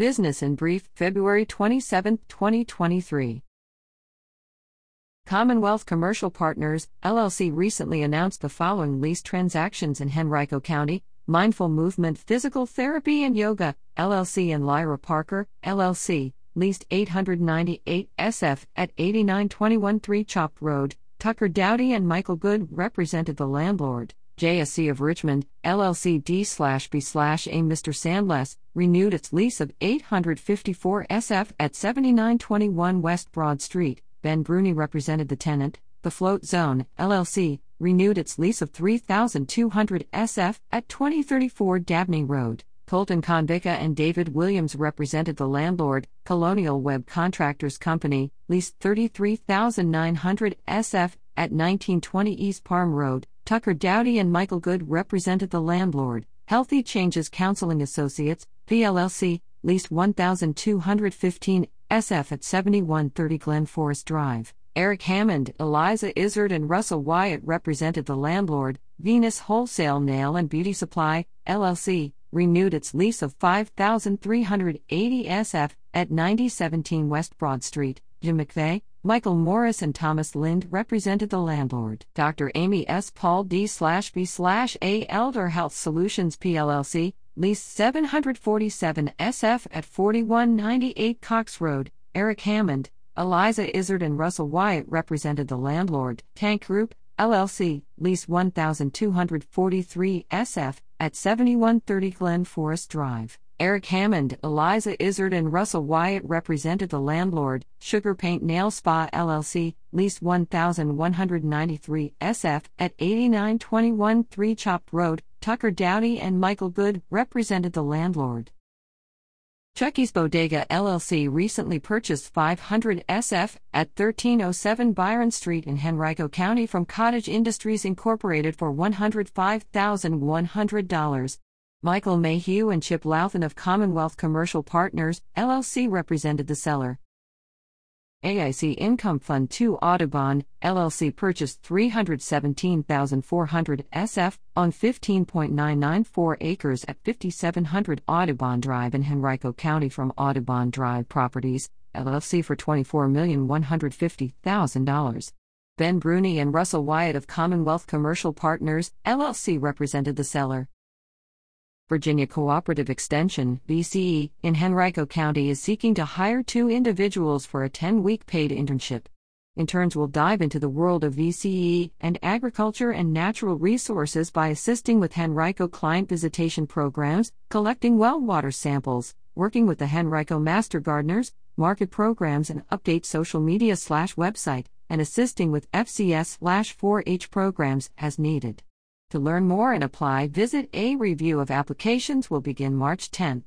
Business in Brief, February 27, 2023. Commonwealth Commercial Partners, LLC recently announced the following lease transactions in Henrico County Mindful Movement Physical Therapy and Yoga, LLC and Lyra Parker, LLC, leased 898 SF at 8921 3 Chopt Road. Tucker Dowdy and Michael Good represented the landlord. JSC of Richmond, LLC D B A Mr. Sandless, renewed its lease of 854 SF at 7921 West Broad Street. Ben Bruni represented the tenant. The Float Zone, LLC, renewed its lease of 3200 SF at 2034 Dabney Road. Colton Convica and David Williams represented the landlord, Colonial Webb Contractors Company, leased 33,900 SF at 1920 East Palm Road. Tucker Dowdy and Michael Good represented the landlord, Healthy Changes Counseling Associates, PLLC, leased 1,215 SF at 7130 Glen Forest Drive. Eric Hammond, Eliza Izzard, and Russell Wyatt represented the landlord, Venus Wholesale Nail and Beauty Supply, LLC, renewed its lease of 5,380 SF at 9017 West Broad Street. Jim McVeigh, Michael Morris, and Thomas Lind represented the landlord. Dr. Amy S. Paul D. B. A. Elder Health Solutions PLLC leased 747 SF at 4198 Cox Road. Eric Hammond, Eliza Izzard, and Russell Wyatt represented the landlord. Tank Group, LLC, lease 1243 SF at 7130 Glen Forest Drive. Eric Hammond, Eliza Izzard, and Russell Wyatt represented the landlord, Sugar Paint Nail Spa LLC, lease 1193 SF at 8921 3 Chopt Road. Tucker Dowdy and Michael Good represented the landlord. Chucky's Bodega LLC recently purchased 500 SF at 1307 Byron Street in Henrico County from Cottage Industries Incorporated for $105,100. Michael Mayhew and Chip Louthan of Commonwealth Commercial Partners LLC represented the seller. AIC Income Fund 2 Audubon, LLC purchased 317,400 SF on 15.994 acres at 5700 Audubon Drive in Henrico County from Audubon Drive Properties, LLC for $24,150,000. Ben Bruni and Russell Wyatt of Commonwealth Commercial Partners, LLC represented the seller. Virginia Cooperative Extension, VCE, in Henrico County is seeking to hire two individuals for a 10 week paid internship. Interns will dive into the world of VCE and agriculture and natural resources by assisting with Henrico client visitation programs, collecting well water samples, working with the Henrico Master Gardeners, market programs and update social media slash website, and assisting with FCS slash 4 H programs as needed. To learn more and apply, visit A review of applications will begin March 10th.